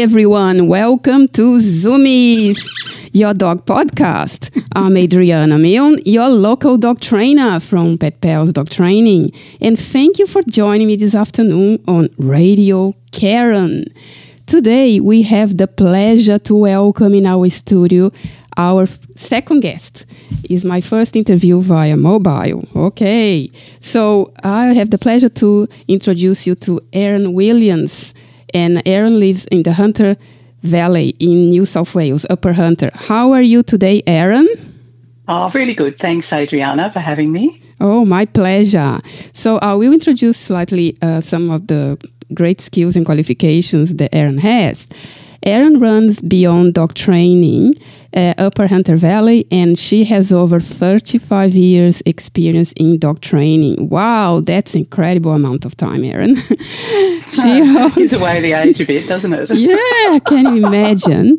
Everyone. Welcome to Zoomies, your dog podcast. I'm Adriana Milne, your local dog trainer from Pet Pals Dog Training. And thank you for joining me this afternoon on Radio Karen. Today, we have the pleasure to welcome in our studio our second guest. Is my first interview via mobile. Okay. So I have the pleasure to introduce you to Erin Williams and Erin lives in the Hunter Valley in New South Wales, Upper Hunter. How are you today, Erin? Oh, really good. Thanks, Adriana, for having me. Oh, my pleasure. So I will introduce slightly uh, some of the great skills and qualifications that Erin has. Erin runs Beyond Dog Training, uh, Upper Hunter Valley, and she has over 35 years experience in dog training. Wow, that's incredible amount of time, Erin. she holds, away the age a bit, doesn't it? yeah, I can you imagine?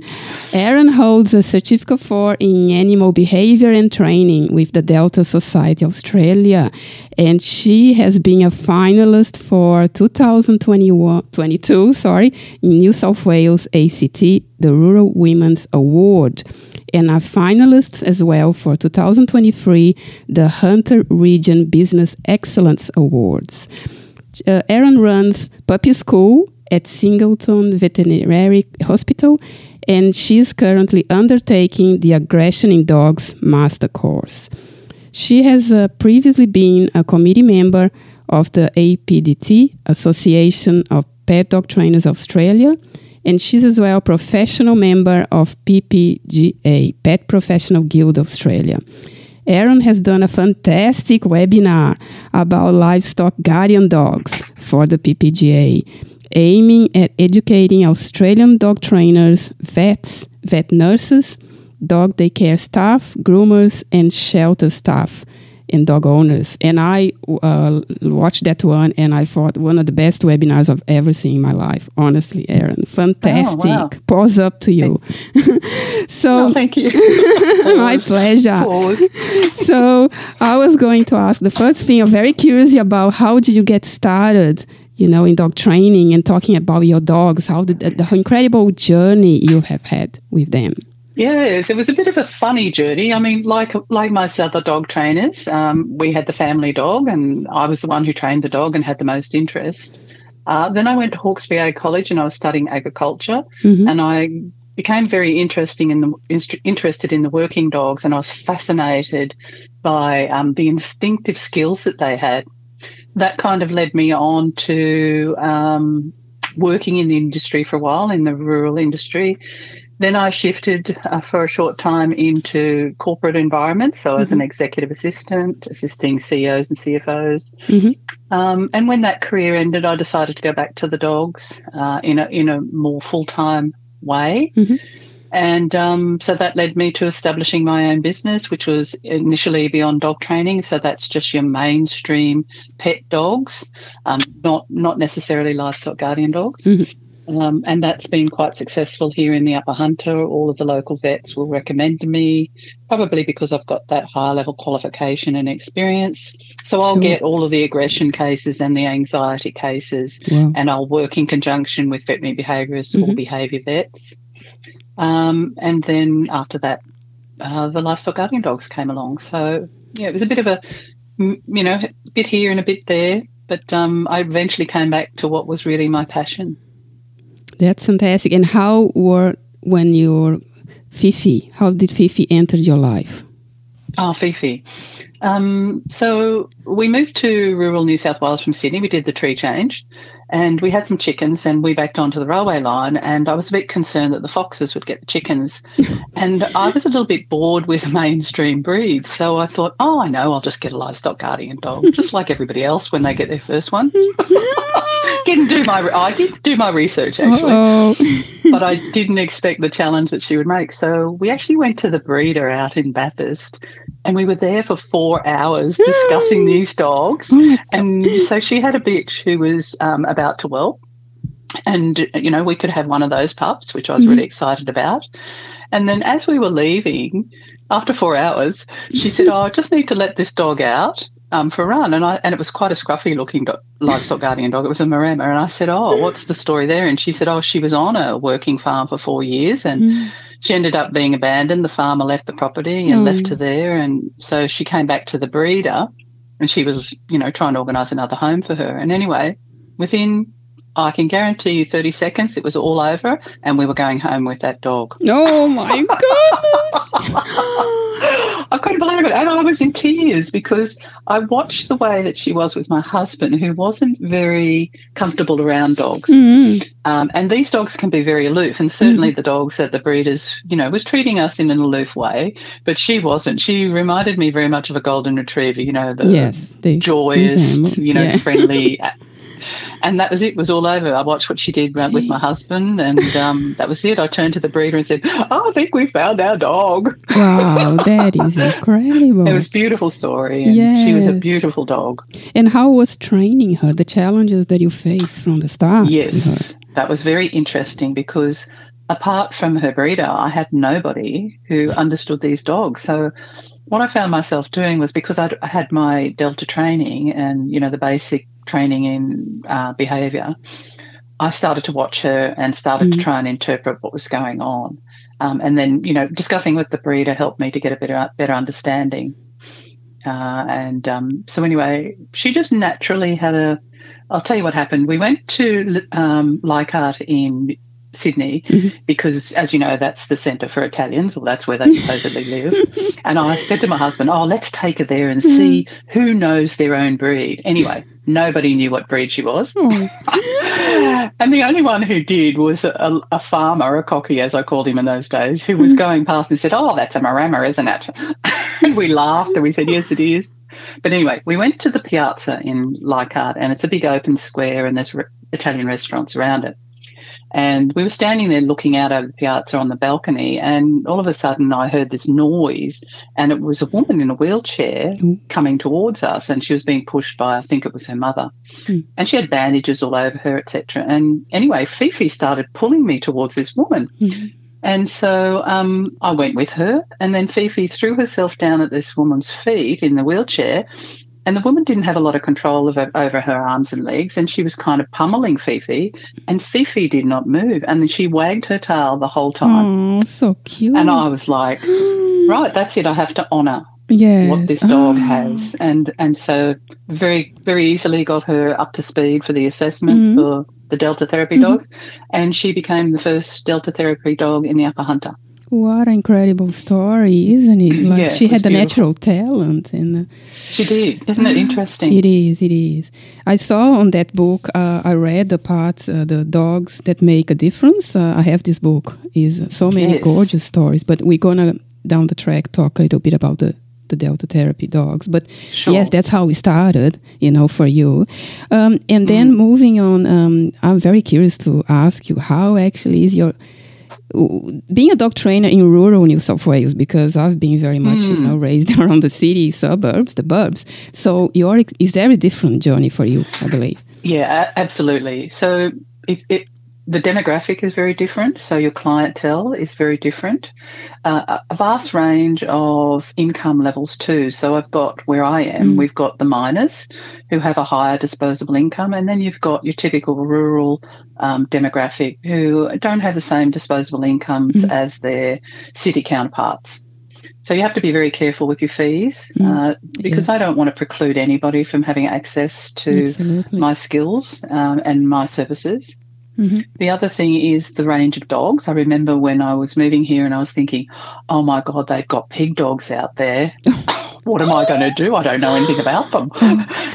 Erin holds a certificate for in animal behavior and training with the Delta Society Australia, and she has been a finalist for 2021-22, sorry, in New South Wales ACT, the Rural Women's Award and a finalist as well for 2023, the Hunter Region Business Excellence Awards. Uh, Erin runs Puppy School at Singleton Veterinary Hospital, and she is currently undertaking the Aggression in Dogs Master Course. She has uh, previously been a committee member of the APDT, Association of Pet Dog Trainers Australia, and she's as well a professional member of PPGA, Pet Professional Guild Australia. Erin has done a fantastic webinar about livestock guardian dogs for the PPGA, aiming at educating Australian dog trainers, vets, vet nurses, dog daycare staff, groomers, and shelter staff and dog owners. And I uh, watched that one and I thought one of the best webinars I've ever seen in my life. Honestly, Erin, fantastic. Oh, wow. Pause up to you. so, oh, thank you. my pleasure. so, I was going to ask the first thing, I'm very curious about how did you get started? You know, in dog training and talking about your dogs, how did the incredible journey you have had with them? Yes, it was a bit of a funny journey. I mean, like like most other dog trainers, um, we had the family dog, and I was the one who trained the dog and had the most interest. Uh, then I went to Hawkesbury College and I was studying agriculture, mm-hmm. and I became very interesting in the interested in the working dogs, and I was fascinated by um, the instinctive skills that they had. That kind of led me on to um, working in the industry for a while in the rural industry then I shifted uh, for a short time into corporate environments. So, mm-hmm. as an executive assistant, assisting CEOs and CFOs. Mm-hmm. Um, and when that career ended, I decided to go back to the dogs uh, in a in a more full time way. Mm-hmm. And um, so that led me to establishing my own business, which was initially beyond dog training. So that's just your mainstream pet dogs, um, not not necessarily livestock guardian dogs. Mm-hmm. Um, and that's been quite successful here in the Upper Hunter. All of the local vets will recommend me, probably because I've got that higher level qualification and experience. So I'll get all of the aggression cases and the anxiety cases, wow. and I'll work in conjunction with veterinary behaviourists mm-hmm. or behaviour vets. Um, and then after that, uh, the livestock guardian dogs came along. So yeah, it was a bit of a, you know, a bit here and a bit there. But um, I eventually came back to what was really my passion. That's fantastic. And how were when you were Fifi? How did Fifi enter your life? Oh, Fifi. Um, so we moved to rural New South Wales from Sydney. We did the tree change, and we had some chickens and we backed onto the railway line and I was a bit concerned that the foxes would get the chickens and I was a little bit bored with mainstream breeds so I thought oh I know I'll just get a livestock guardian dog just like everybody else when they get their first one didn't do my I did do my research actually but I didn't expect the challenge that she would make so we actually went to the breeder out in Bathurst and we were there for four hours discussing these dogs oh and so she had a bitch who was um, about to whelp. And, you know, we could have one of those pups, which I was mm-hmm. really excited about. And then as we were leaving, after four hours, she said, Oh, I just need to let this dog out. Um, for a run, and I and it was quite a scruffy looking do- livestock guardian dog. It was a Maremma, and I said, "Oh, what's the story there?" And she said, "Oh, she was on a working farm for four years, and Mm. she ended up being abandoned. The farmer left the property and Oh. left her there, and so she came back to the breeder, and she was, you know, trying to organise another home for her. And anyway, within I can guarantee you 30 seconds, it was all over, and we were going home with that dog. Oh my goodness! I couldn't believe it. And I was in tears because I watched the way that she was with my husband, who wasn't very comfortable around dogs. Mm. Um, and these dogs can be very aloof. And certainly the dogs that the breeders, you know, was treating us in an aloof way, but she wasn't. She reminded me very much of a golden retriever, you know, the Yes, the joyous, you know, yeah. friendly. And that was it. It was all over. I watched what she did uh, with my husband, and um, that was it. I turned to the breeder and said, oh, "I think we found our dog." Wow, that is incredible. It was a beautiful story, and she was a beautiful dog. and how was training her? The challenges that you faced from the start. Yes, that was very interesting because apart from her breeder, I had nobody who understood these dogs. So what I found myself doing was because I'd, I had my Delta training and you know the basic training in uh, behaviour, I started to watch her and started Mhm. to try and interpret what was going on. Um, and then, you know, discussing with the breeder helped me to get a better better understanding. Uh, and um, so, anyway, she just naturally had a. I'll tell you what happened. We went to um, Leichhardt in Sydney Mhm. because, as you know, that's the centre for Italians, or that's where they supposedly live. And I said to my husband, "Oh, let's take her there and see who knows their own breed." Anyway, nobody knew what breed she was. Oh, and the only one who did was a, a farmer, a cocky, as I called him in those days, who was going past and said, Oh, that's a Maremma, isn't it? and we laughed and we said, Yes, it is. But anyway, we went to the piazza in Leichhardt, and it's a big open square, and there's re- Italian restaurants around it. And we were standing there looking out over the piazza on the balcony, and all of a sudden I heard this noise, and it was a woman in a wheelchair Mm. coming towards us, and she was being pushed by, I think it was her mother Mm. and she had bandages all over her, etc. And anyway, Fifi started pulling me towards this woman. Mhm. And so um, I went with her, and then Fifi threw herself down at this woman's feet in the wheelchair. And the woman didn't have a lot of control of, over her arms and legs, and she was kind of pummeling Fifi. And Fifi did not move, and she wagged her tail the whole time. oh, so cute. And I was like, right, that's it. I have to honour yes. what this dog Ah. has, and and so very very easily got her up to speed for the assessment Mhm. for the Delta therapy Mhm. dogs, and she became the first Delta therapy dog in the Upper Hunter. What an incredible story, isn't it? Like Yeah, she it had the natural talent, and uh, She did, isn't it interesting? It is, it is. I saw on that book, uh, I read the parts, uh, the dogs that make a difference. Uh, I have this book, is so many Yes. gorgeous stories, but we're gonna down the track talk a little bit about the the Delta therapy dogs. But Sure. yes, that's how we started, you know, for you. Um, and Mm. then moving on, um, I'm very curious to ask you how actually is your being a dog trainer in rural New South Wales because I've been very much you Mm. know raised around the city suburbs, the burbs. So your is very different journey for you, I believe. Yeah, absolutely. So it, it the demographic is very different. So your clientele is very different. Uh, a- vast range of income levels too. So I've got where I am, Mm. we've got the miners who have a higher disposable income, and then you've got your typical rural um, demographic who don't have the same disposable incomes Mm. as their city counterparts. So you have to be very careful with your fees Mm. uh, because I don't want to preclude anybody from having access to Absolutely. my skills um, and my services. Mhm. The other thing is the range of dogs. I remember when I was moving here and I was thinking, oh my God, they've got pig dogs out there. what am I going to do? I don't know anything about them.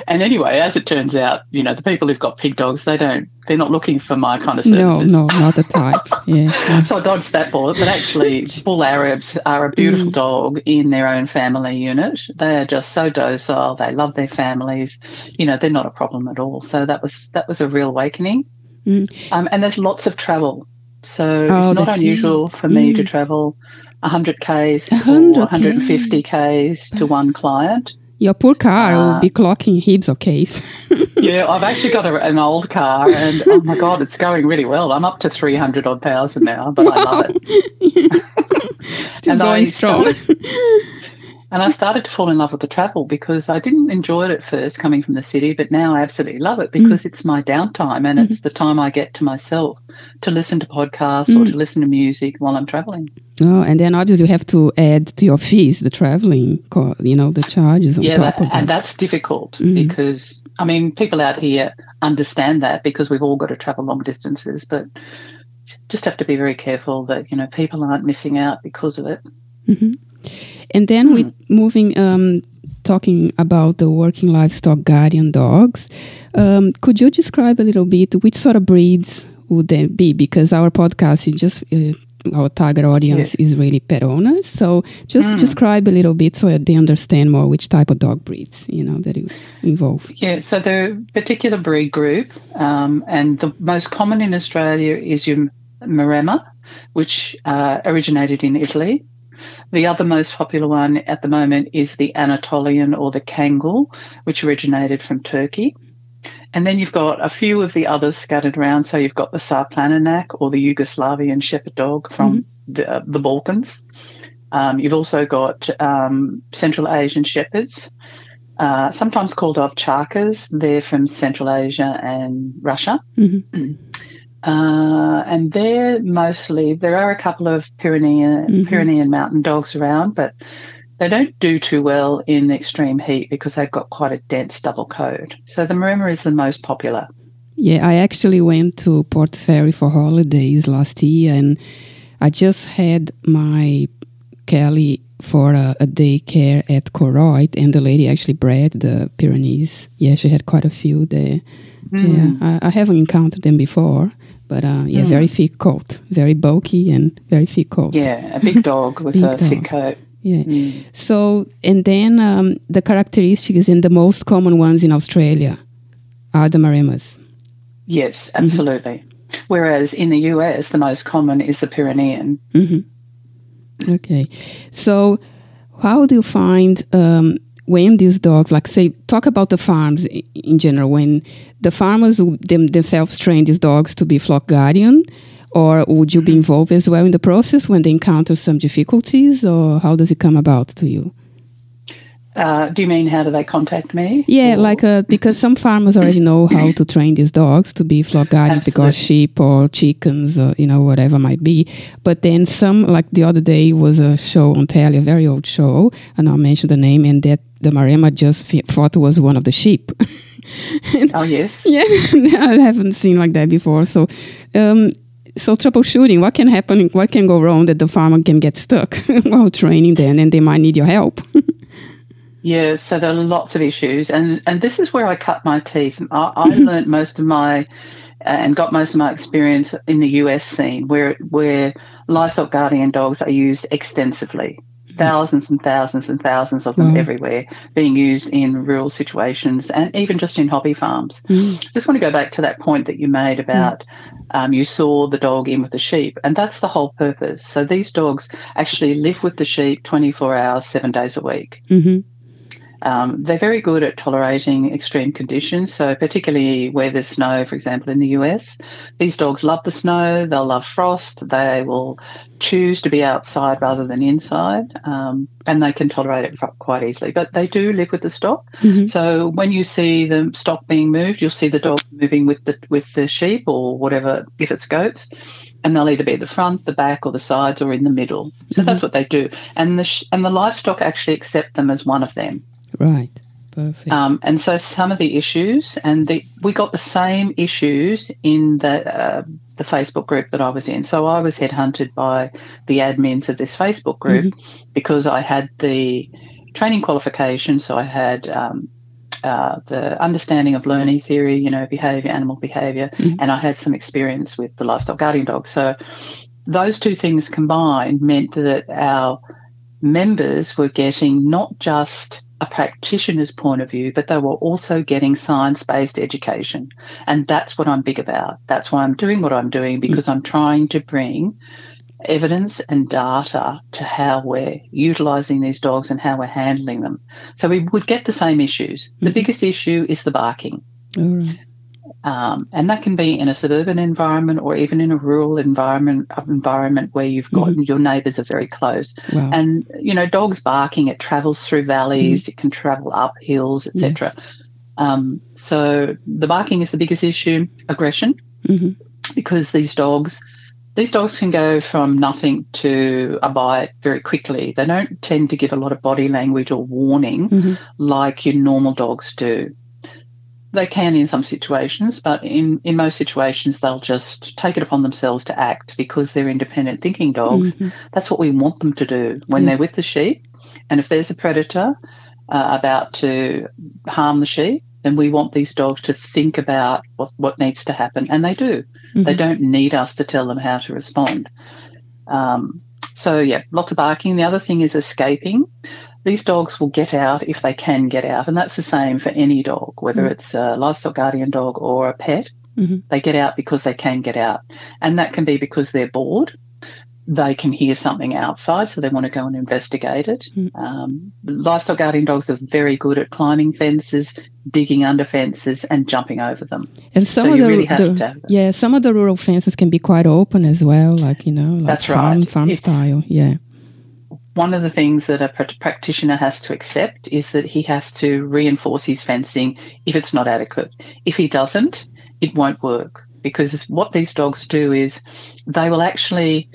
and anyway, as it turns out, you know, the people who've got pig dogs, they don't, they're not looking for my kind of No, services. no, not the type. Yeah. yeah. So I dodged that bullet, but actually, bull Arabs are a beautiful Mm. dog in their own family unit. They are just so docile. They love their families. You know, they're not a problem at all. So that was that was a real awakening. Mm. Um, and there's lots of travel, so Oh, it's not unusual it. for me to Mm. travel 100 k's 100 or 150 k's to one client. Your poor car will Uh, be clocking heaps of case. Yeah, I've actually got a, an old car, and oh my god, it's going really well. I'm up to 300 odd thousand now, but I love it. Still And going I strong. And I started to fall in love with the travel because I didn't enjoy it at first coming from the city, but now I absolutely love it because mm. it's my downtime and mm-hmm. it's the time I get to myself to listen to podcasts mm. or to listen to music while I'm traveling. Oh, and then obviously you have to add to your fees the traveling, you know, the charges on yeah, top that, of that. And that's difficult mm. because, I mean, people out here understand that because we've all got to travel long distances, but just have to be very careful that, you know, people aren't missing out because of it. Mm-hmm. And then we hmm. moving um, talking about the working livestock guardian dogs. Um, could you describe a little bit which sort of breeds would they be? Because our podcast, you just uh, our target audience is really pet owners. So just mm. describe a little bit so that they understand more which type of dog breeds you know that involve. Yeah, so the particular breed group, um, and the most common in Australia is your Maremma, which uh, originated in Italy. The other most popular one at the moment is the Anatolian or the Kangal, which originated from Turkey. And then you've got a few of the others scattered around. So you've got the Sarplaninac or the Yugoslavian shepherd dog from mm-hmm. the, uh, the Balkans. Um, you've also got um, Central Asian shepherds, uh, sometimes called ovcharkas. They're from Central Asia and Russia. Mm-hmm. Uh, and they're mostly, there are a couple of Pyrenean, mm-hmm. Pyrenean mountain dogs around, but they don't do too well in extreme heat because they've got quite a dense double coat. So the Maremma is the most popular. Yeah, I actually went to Port Fairy for holidays last year and I just had my Kelly for a, a daycare at Koroit and the lady actually bred the Pyrenees. Yeah, she had quite a few there. Mm. Yeah, I, I haven't encountered them before. But uh, yeah, mm. very thick coat, very bulky and very thick coat. Yeah, a big dog with a dog. thick coat. Yeah. Mm. So, and then um, the characteristics and the most common ones in Australia are the Maremmas. Yes, mm-hmm. absolutely. Mm-hmm. Whereas in the US, the most common is the Pyrenean. Mm-hmm. Okay. So, how do you find um, when these dogs, like say, talk about the farms in general, when the farmers them, themselves train these dogs to be flock guardian, or would you be mm-hmm. involved as well in the process when they encounter some difficulties, or how does it come about to you? Uh, do you mean how do they contact me? Yeah, or? like uh, because some farmers already know how to train these dogs to be flock guardians if they got sheep or chickens or you know whatever might be. But then some, like the other day, was a show on telly, a very old show, and I'll mention the name, and that the Maremma just thought was one of the sheep. oh yes. Yeah, I haven't seen like that before. So. Um, so troubleshooting, what can happen? What can go wrong that the farmer can get stuck while training them, and they might need your help. Yeah, so there are lots of issues, and and this is where I cut my teeth. I, I mm-hmm. learned most of my uh, and got most of my experience in the US scene, where where livestock guardian dogs are used extensively, mm-hmm. thousands and thousands and thousands of them mm. everywhere, being used in rural situations and even just in hobby farms. Mm. Just want to go back to that point that you made about mm. um, you saw the dog in with the sheep, and that's the whole purpose. So these dogs actually live with the sheep 24 hours, seven days a week. Mm-hmm. Um, they're very good at tolerating extreme conditions. So, particularly where there's snow, for example, in the US, these dogs love the snow, they'll love frost, they will choose to be outside rather than inside, um, and they can tolerate it quite easily. But they do live with the stock. Mm-hmm. So, when you see the stock being moved, you'll see the dog moving with the, with the sheep or whatever, if it's goats and they'll either be at the front, the back, or the sides, or in the middle. So mm-hmm. that's what they do, and the sh- and the livestock actually accept them as one of them. Right. Perfect. Um, and so some of the issues, and the, we got the same issues in the uh, the Facebook group that I was in. So I was headhunted by the admins of this Facebook group mm-hmm. because I had the training qualification. So I had um, uh, the understanding of learning theory, you know, behavior, animal behavior, mm-hmm. and I had some experience with the livestock guardian dog. So those two things combined meant that our members were getting not just a practitioner's point of view, but they were also getting science based education. And that's what I'm big about. That's why I'm doing what I'm doing because I'm trying to bring evidence and data to how we're utilizing these dogs and how we're handling them. So we would get the same issues. The mm-hmm. biggest issue is the barking. Um, and that can be in a suburban environment or even in a rural environment environment where you've got mm-hmm. your neighbours are very close. Wow. And you know, dogs barking, it travels through valleys, mm-hmm. it can travel up hills, etc. Yes. Um, so the barking is the biggest issue. Aggression, mm-hmm. because these dogs these dogs can go from nothing to a bite very quickly. They don't tend to give a lot of body language or warning mm-hmm. like your normal dogs do. They can in some situations, but in, in most situations, they'll just take it upon themselves to act because they're independent thinking dogs. Mm-hmm. That's what we want them to do when they're with the sheep. And if there's a predator uh, about to harm the sheep, then we want these dogs to think about what, what needs to happen. And they do. Mm-hmm. They don't need us to tell them how to respond. Um, so, yeah, lots of barking. The other thing is escaping. These dogs will get out if they can get out. And that's the same for any dog, whether mm-hmm. it's a livestock guardian dog or a pet. Mm-hmm. They get out because they can get out. And that can be because they're bored they can hear something outside, so they want to go and investigate it. Mm. Um, livestock guardian dogs are very good at climbing fences, digging under fences, and jumping over them. And some so of the, really the yeah, some of the rural fences can be quite open as well, like you know, like That's farm right. farm style. Yeah. One of the things that a practitioner has to accept is that he has to reinforce his fencing if it's not adequate. If he doesn't, it won't work because what these dogs do is they will actually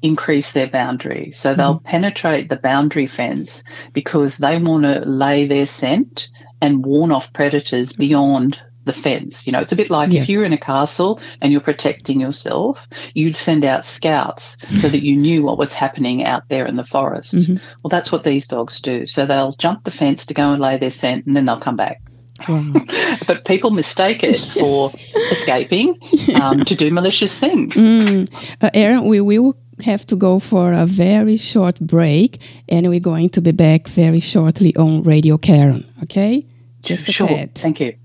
increase their boundary. So they'll mm-hmm. penetrate the boundary fence because they want to lay their scent and warn off predators beyond the fence. You know, it's a bit like yes. if you're in a castle and you're protecting yourself, you'd send out scouts so that you knew what was happening out there in the forest. Mm-hmm. Well, that's what these dogs do. So they'll jump the fence to go and lay their scent and then they'll come back. Wow. but people mistake it yes. for escaping um, to do malicious things. Mm. Uh, Erin, we will have to go for a very short break, and we're going to be back very shortly on Radio Karen. Okay? Just a sure. tad. Thank you.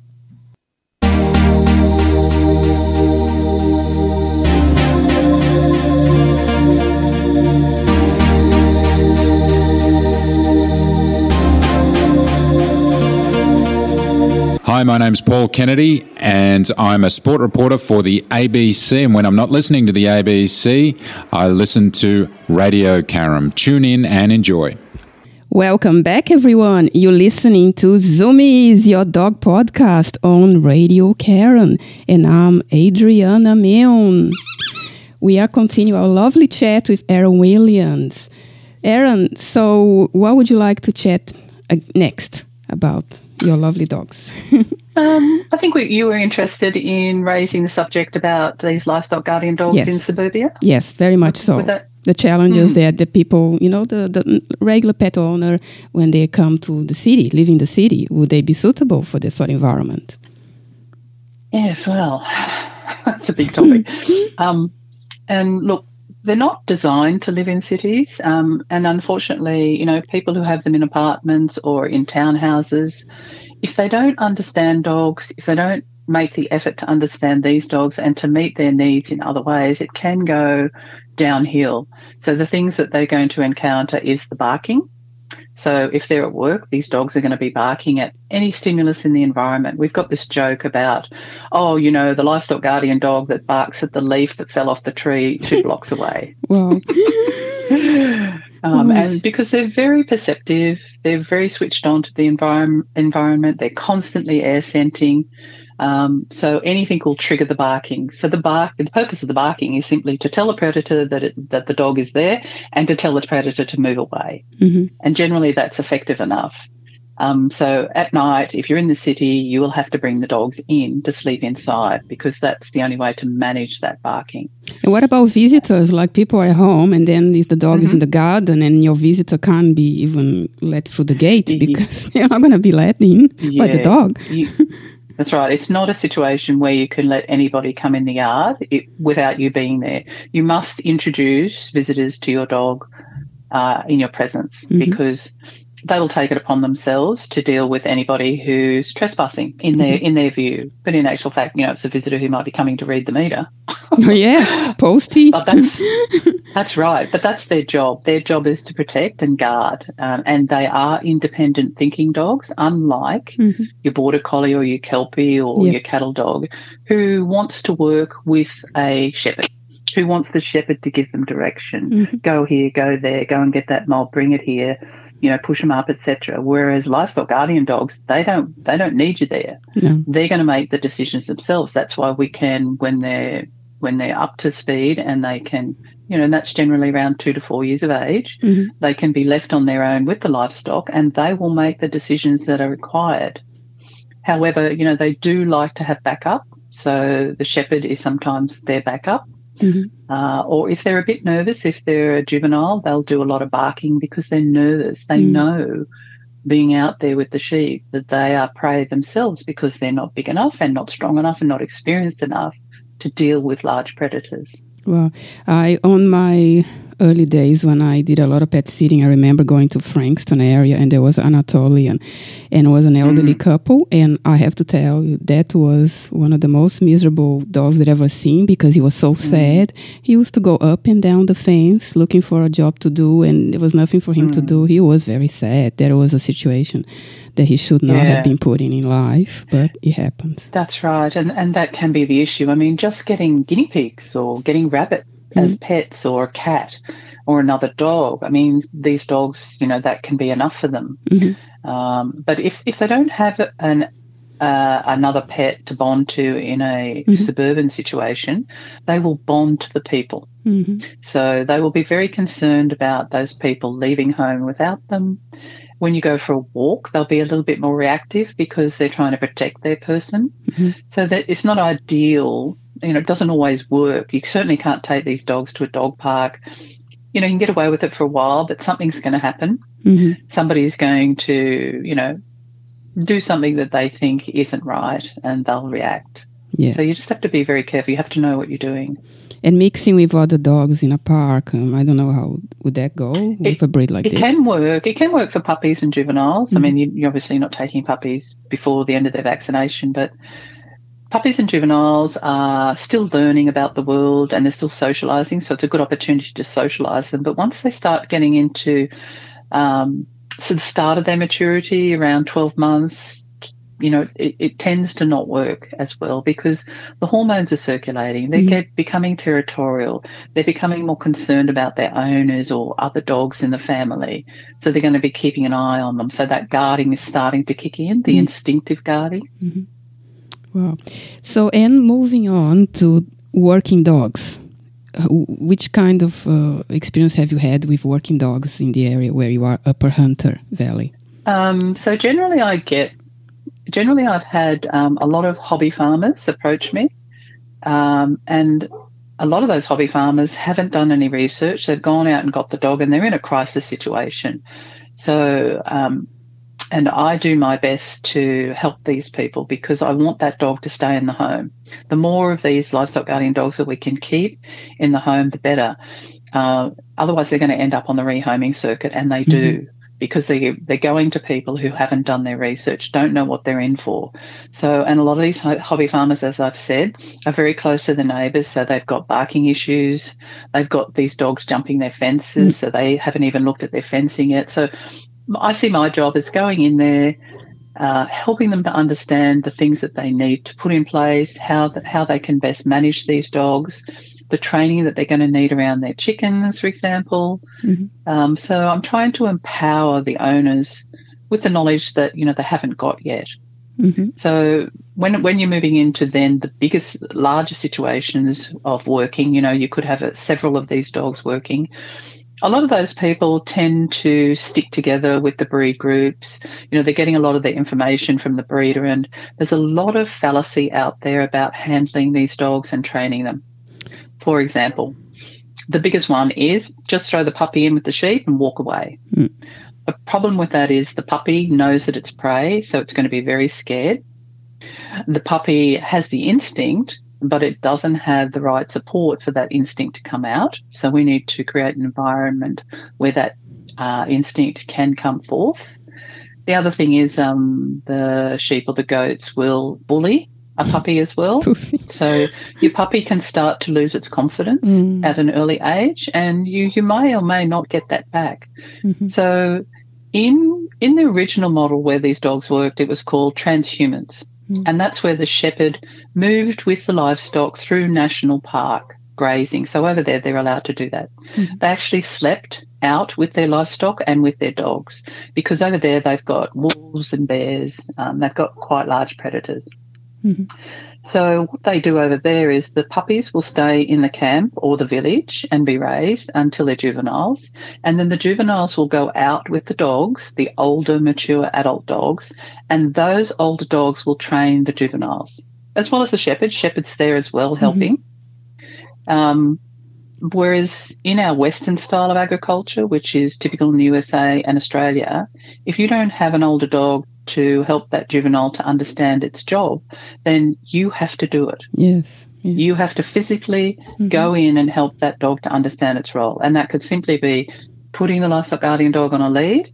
Hi, my name's Paul Kennedy, and I'm a sport reporter for the ABC. And when I'm not listening to the ABC, I listen to Radio Karam. Tune in and enjoy. Welcome back, everyone. You're listening to Zoomies, your dog podcast on Radio Karen, and I'm Adriana Milne. We are continuing our lovely chat with Erin Williams. Erin, so what would you like to chat uh, next about? Your lovely dogs? um, I think we, you were interested in raising the subject about these livestock guardian dogs yes. in suburbia. Yes, very much so. The challenges mm. that the people, you know, the, the regular pet owner, when they come to the city, live in the city, would they be suitable for this sort of environment? Yes, well, that's a big topic. um, and look, they're not designed to live in cities. Um, and unfortunately, you know, people who have them in apartments or in townhouses, if they don't understand dogs, if they don't make the effort to understand these dogs and to meet their needs in other ways, it can go downhill. So the things that they're going to encounter is the barking. So if they're at work, these dogs are going to be barking at any stimulus in the environment. We've got this joke about, oh, you know, the livestock guardian dog that barks at the leaf that fell off the tree two blocks away. Um, and because they're very perceptive, they're very switched on to the environment. Environment, they're constantly air scenting. Um, so anything will trigger the barking. So the bark, the purpose of the barking is simply to tell a predator that it, that the dog is there, and to tell the predator to move away. Mm-hmm. And generally, that's effective enough. Um, so at night, if you're in the city, you will have to bring the dogs in to sleep inside because that's the only way to manage that barking. And what about visitors? Like people are home, and then if the dog mm-hmm. is in mm-hmm. the garden, and your visitor can't be even let through the gate because they're not going to be let in yeah. by the dog. You, That's right. It's not a situation where you can let anybody come in the yard it, without you being there. You must introduce visitors to your dog uh, in your presence mm-hmm. because they will take it upon themselves to deal with anybody who's trespassing in their mm-hmm. in their view. But in actual fact, you know, it's a visitor who might be coming to read the meter. oh, yes, posty. that's, that's, right. But that's their job. Their job is to protect and guard, um, and they are independent thinking dogs, unlike mm-hmm. your border collie or your kelpie or yep. your cattle dog, who wants to work with a shepherd who wants the shepherd to give them direction. Mm-hmm. Go here, go there, go and get that mob, bring it here you know, push them up, etc. Whereas livestock guardian dogs, they don't they don't need you there. No. They're going to make the decisions themselves. That's why we can when they're when they're up to speed and they can, you know, and that's generally around two to four years of age, mm-hmm. they can be left on their own with the livestock and they will make the decisions that are required. However, you know, they do like to have backup. So the shepherd is sometimes their backup. Mm-hmm. Uh, or if they're a bit nervous, if they're a juvenile, they'll do a lot of barking because they're nervous. They mm. know being out there with the sheep that they are prey themselves because they're not big enough and not strong enough and not experienced enough to deal with large predators. Well, I on my early days when I did a lot of pet sitting, I remember going to Frankston area and there was Anatolian and it was an elderly mm. couple. And I have to tell you, that was one of the most miserable dogs that I've ever seen because he was so mm. sad. He used to go up and down the fence looking for a job to do and there was nothing for him mm. to do. He was very sad. There was a situation that he should not yeah. have been put in in life, but it happens. That's right. And, and that can be the issue. I mean, just getting guinea pigs or getting rabbit as mm-hmm. pets or a cat or another dog. I mean, these dogs, you know, that can be enough for them. Mm-hmm. Um, but if, if they don't have an uh, another pet to bond to in a mm-hmm. suburban situation, they will bond to the people. Mm-hmm. So they will be very concerned about those people leaving home without them. When you go for a walk, they'll be a little bit more reactive because they're trying to protect their person. Mm-hmm. So that it's not ideal you know, it doesn't always work. You certainly can't take these dogs to a dog park. You know, you can get away with it for a while, but something's going to happen. Mm-hmm. Somebody's going to, you know, do something that they think isn't right and they'll react. Yeah. So you just have to be very careful. You have to know what you're doing. And mixing with other dogs in a park, um, I don't know how would that go with it, a breed like it this. It can work. It can work for puppies and juveniles. Mm-hmm. I mean, you, are obviously not taking puppies before the end of their vaccination, but puppies and juveniles are still learning about the world and they're still socializing. So it's a good opportunity to socialize them. But once they start getting into um, so the start of their maturity around 12 months, you know, it, it, tends to not work as well because the hormones are circulating. They mm-hmm. get becoming territorial. They're becoming more concerned about their owners or other dogs in the family. So they're going to be keeping an eye on them. So that guarding is starting to kick in, the mm-hmm. instinctive guarding. Mm-hmm. Wow. So, and moving on to working dogs. Uh, which kind of uh, experience have you had with working dogs in the area where you are, Upper Hunter Valley? Um, so generally, I get generally I've had um, a lot of hobby farmers approach me, um, and a lot of those hobby farmers haven't done any research. They've gone out and got the dog, and they're in a crisis situation. So um, and I do my best to help these people because I want that dog to stay in the home. The more of these livestock guardian dogs that we can keep in the home, the better. Uh, otherwise, they're going to end up on the rehoming circuit, and they do. Mm-hmm. Because they they're going to people who haven't done their research, don't know what they're in for. So, and a lot of these hobby farmers, as I've said, are very close to the neighbours. So they've got barking issues. They've got these dogs jumping their fences. Mm. So they haven't even looked at their fencing yet. So I see my job as going in there, uh, helping them to understand the things that they need to put in place, how the, how they can best manage these dogs, the training that they're going to need around their chickens, for example. Mm-hmm. Um, so I'm trying to empower the owners with the knowledge that you know they haven't got yet. Mm-hmm. So when when you're moving into then the biggest, larger situations of working, you know, you could have a, several of these dogs working a lot of those people tend to stick together with the breed groups. You know, they're getting a lot of their information from the breeder, and there's a lot of fallacy out there about handling these dogs and training them. For example, the biggest one is just throw the puppy in with the sheep and walk away. Mm. The problem with that is the puppy knows that it's prey, so it's going to be very scared. The puppy has the instinct but it doesn't have the right support for that instinct to come out. So we need to create an environment where that uh, instinct can come forth. The other thing is um, the sheep or the goats will bully a puppy as well. so your puppy can start to lose its confidence mm. at an early age, and you you may or may not get that back. Mm-hmm. So in in the original model where these dogs worked, it was called transhumance, mm. and that's where the shepherd moved with the livestock through national park grazing. So over there, they're allowed to do that. Mm. They actually slept out with their livestock and with their dogs because over there they've got wolves and bears. Um, they've got quite large predators. Mm-hmm. So what they do over there is the puppies will stay in the camp or the village and be raised until they're juveniles. And then the juveniles will go out with the dogs, the older, mature adult dogs, and those older dogs will train the juveniles, as well as the shepherds. Shepherds there as well helping. Mm-hmm. Um, whereas in our Western style of agriculture, which is typical in the USA and Australia, if you don't have an older dog to help that juvenile to understand its job, then you have to do it. Yes. yes. You have to physically mm-hmm. go in and help that dog to understand its role. And that could simply be putting the livestock guardian dog on a lead,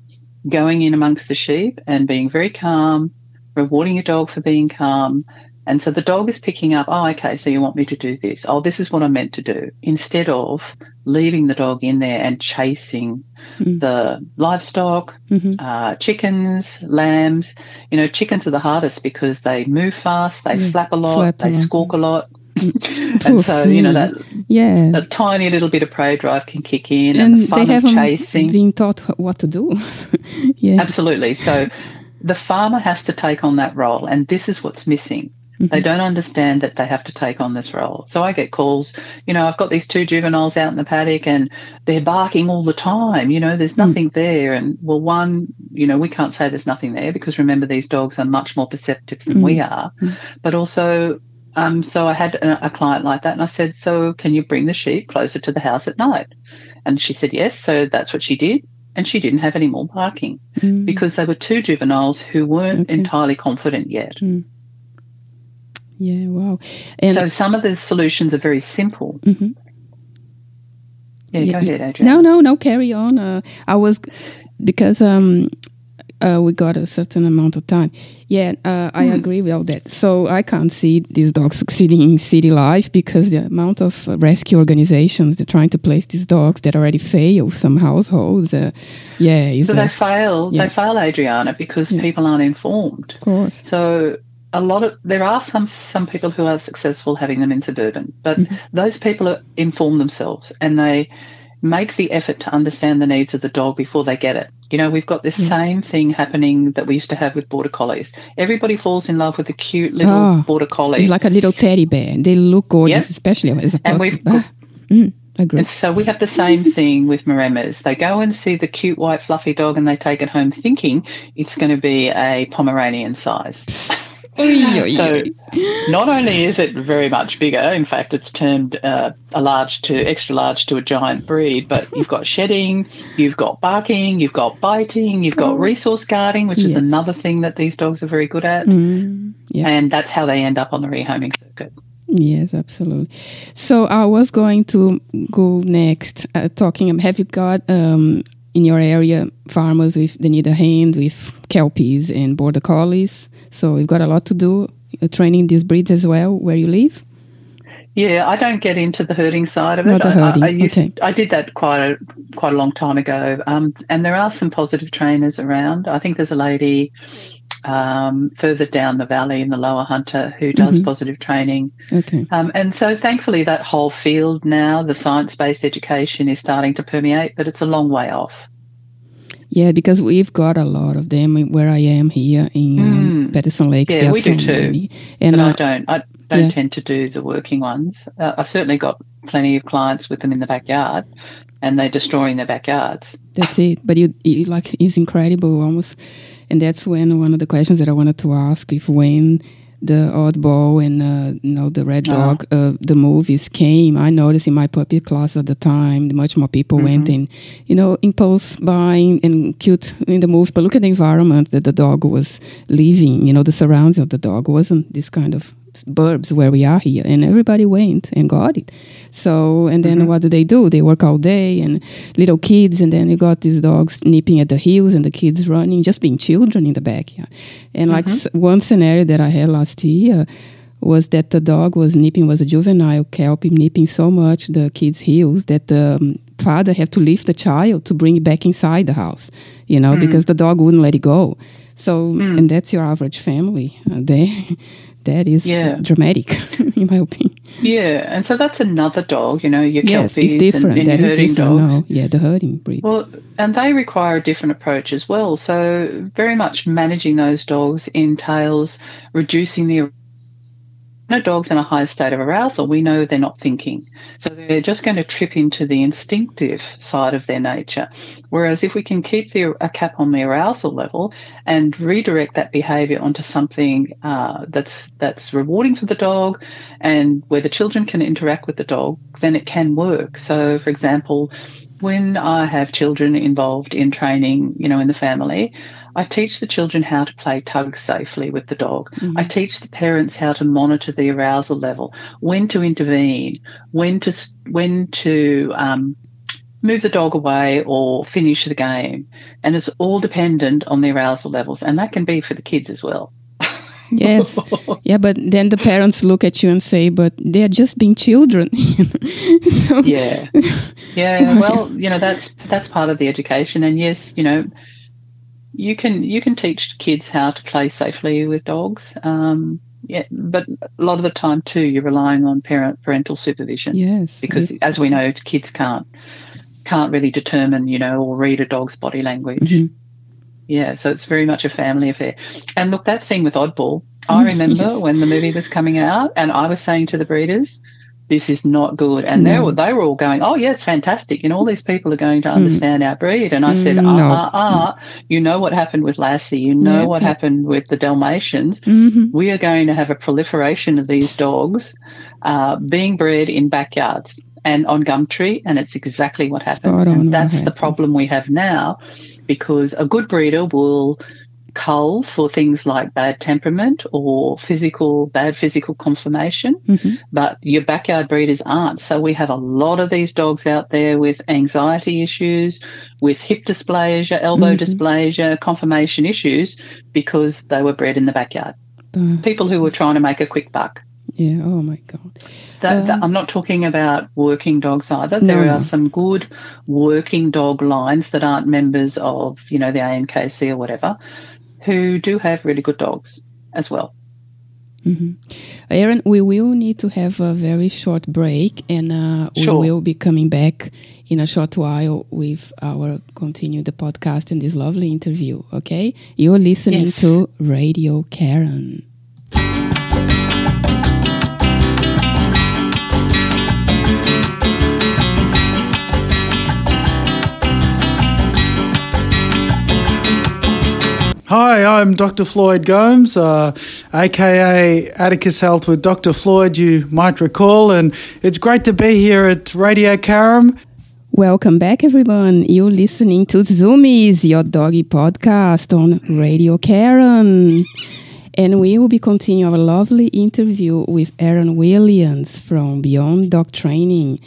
going in amongst the sheep and being very calm, rewarding your dog for being calm, and so the dog is picking up, oh, okay, so you want me to do this. Oh, this is what I'm meant to do. Instead of leaving the dog in there and chasing mm. the livestock, mm-hmm. uh, chickens, lambs. You know, chickens are the hardest because they move fast, they yeah. flap a lot, flap they a squawk a lot. and so, you know, that yeah, a tiny little bit of prey drive can kick in, and, and the fun they haven't chasing. been taught what to do. yeah, absolutely. So, the farmer has to take on that role, and this is what's missing. Mm-hmm. They don't understand that they have to take on this role. So I get calls, you know, I've got these two juveniles out in the paddock and they're barking all the time. You know, there's mm. nothing mm. there. And well, one, you know, we can't say there's nothing there because remember, these dogs are much more perceptive than mm. we are. Mm. But also, um, so I had a, a client like that and I said, so can you bring the sheep closer to the house at night? And she said, yes. So that's what she did and she didn't have any more barking mm. because they were two juveniles who weren't okay. entirely confident yet. Mm. Yeah, wow. And so some of the solutions are very simple. Mm-hmm. Yeah, yeah, go ahead, Adrian. No, no, no, carry on. Uh, I was, because um, uh, we got a certain amount of time. Yeah, uh, I mm. agree with all that. So I can't see these dogs succeeding in city life because the amount of rescue organizations they're trying to place these dogs that already fail some households. Uh, yeah, so they fail. Yeah. They fail, Adriana, because yeah. people aren't informed. Of course. So a lot of there are some some people who are successful having them in suburban, but mm-hmm. those people are, inform themselves and they make the effort to understand the needs of the dog before they get it. You know, we've got this yeah. same thing happening that we used to have with border collies. Everybody falls in love with a cute little oh, border collie. It's like a little teddy bear. They look gorgeous, yep. especially as a. And we've mm, agree. And so we have the same thing with Maremmas. They go and see the cute white fluffy dog and they take it home thinking it's going to be a Pomeranian size. So not only is it very much bigger, in fact, it's termed uh, a large to extra large to a giant breed, but you've got shedding, you've got barking, you've got biting, you've got oh. resource guarding, which yes. is another thing that these dogs are very good at. Mm, yeah. And that's how they end up on the rehoming circuit. Yes, absolutely. So I was going to go next, uh, talking. Have you got um, in your area farmers with they need a hand with kelpies and border collies? So we've got a lot to do uh, training these breeds as well where you live. Yeah, I don't get into the herding side of it. Not the herding. I, I, used, okay. I did that quite a quite a long time ago. Um, and there are some positive trainers around. I think there's a lady um, further down the valley in the Lower Hunter who does mm-hmm. positive training. Okay. Um, and so thankfully that whole field now, the science based education, is starting to permeate, but it's a long way off. Yeah, because we've got a lot of them where I am here in mm. Patterson Lakes. Yeah, we so do too. Many. And but I, don't. I don't yeah. tend to do the working ones. Uh, I certainly got plenty of clients with them in the backyard, and they're destroying their backyards. That's it. But you, you like, it's incredible, almost. And that's when one of the questions that I wanted to ask if when the oddball and uh, you know the red uh-huh. dog uh, the movies came i noticed in my puppy class at the time much more people mm-hmm. went in you know impulse buying and cute in the movie but look at the environment that the dog was living you know the surroundings of the dog wasn't this kind of burbs where we are here, and everybody went and got it. So, and then mm-hmm. what do they do? They work all day and little kids, and then you got these dogs nipping at the heels and the kids running, just being children in the backyard. And mm-hmm. like s- one scenario that I had last year was that the dog was nipping, was a juvenile kelpie nipping so much the kids' heels that the um, father had to lift the child to bring it back inside the house, you know, mm. because the dog wouldn't let it go. So, mm. and that's your average family. Uh, they, that is yeah. dramatic, in my opinion. Yeah, and so that's another dog, you know, your yes, it's different. And, and that is different. Dogs. No, yeah, the herding breed. Well, and they require a different approach as well. So, very much managing those dogs entails reducing the no dog's in a high state of arousal, we know they're not thinking. So they're just going to trip into the instinctive side of their nature. Whereas if we can keep the, a cap on the arousal level and redirect that behavior onto something uh, that's that's rewarding for the dog and where the children can interact with the dog, then it can work. So, for example, when I have children involved in training, you know, in the family, I teach the children how to play tug safely with the dog. Mm-hmm. I teach the parents how to monitor the arousal level, when to intervene, when to when to um, move the dog away or finish the game, and it's all dependent on the arousal levels, and that can be for the kids as well. yes yeah but then the parents look at you and say but they're just being children so. yeah yeah well you know that's that's part of the education and yes you know you can you can teach kids how to play safely with dogs. Um, yeah, but a lot of the time too, you're relying on parent parental supervision. Yes, because as we know, kids can't can't really determine, you know, or read a dog's body language. Mm-hmm. Yeah, so it's very much a family affair. And look, that thing with Oddball, I remember yes. when the movie was coming out, and I was saying to the breeders, this is not good. And no. they were they were all going, oh yeah, it's fantastic. You know, all these people are going to mm. understand mm. our breed. And I mm, said, ah, no. ah, ah, you know what happened with Lassie. You know yeah, what yeah. happened with the Dalmatians. Mm-hmm. We are going to have a proliferation of these dogs uh, being bred in backyards and on Gumtree, and it's exactly what happened. And that's the problem we have now, because a good breeder will cull for things like bad temperament or physical, bad physical conformation, mm-hmm. but your backyard breeders aren't. So we have a lot of these dogs out there with anxiety issues, with hip dysplasia, elbow mm-hmm. dysplasia, conformation issues because they were bred in the backyard. Uh, People who were trying to make a quick buck. Yeah. Oh my God. That, that, um, I'm not talking about working dogs either. There no, are some good working dog lines that aren't members of, you know, the ANKC or whatever, who do have really good dogs as well. Mm-hmm. Erin, we will need to have a very short break, and uh, sure. we will be coming back in a short while with our continue the podcast and this lovely interview. Okay, you're listening yes. to Radio Karen. Hi, I'm Dr. Floyd Gomes, uh, aka Atticus Health with Dr. Floyd, you might recall, and it's great to be here at Radio Karam. Welcome back, everyone. You're listening to Zoomies, your doggy podcast on Radio Karen. And we will be continuing our lovely interview with Erin Williams from Beyond Dog Training.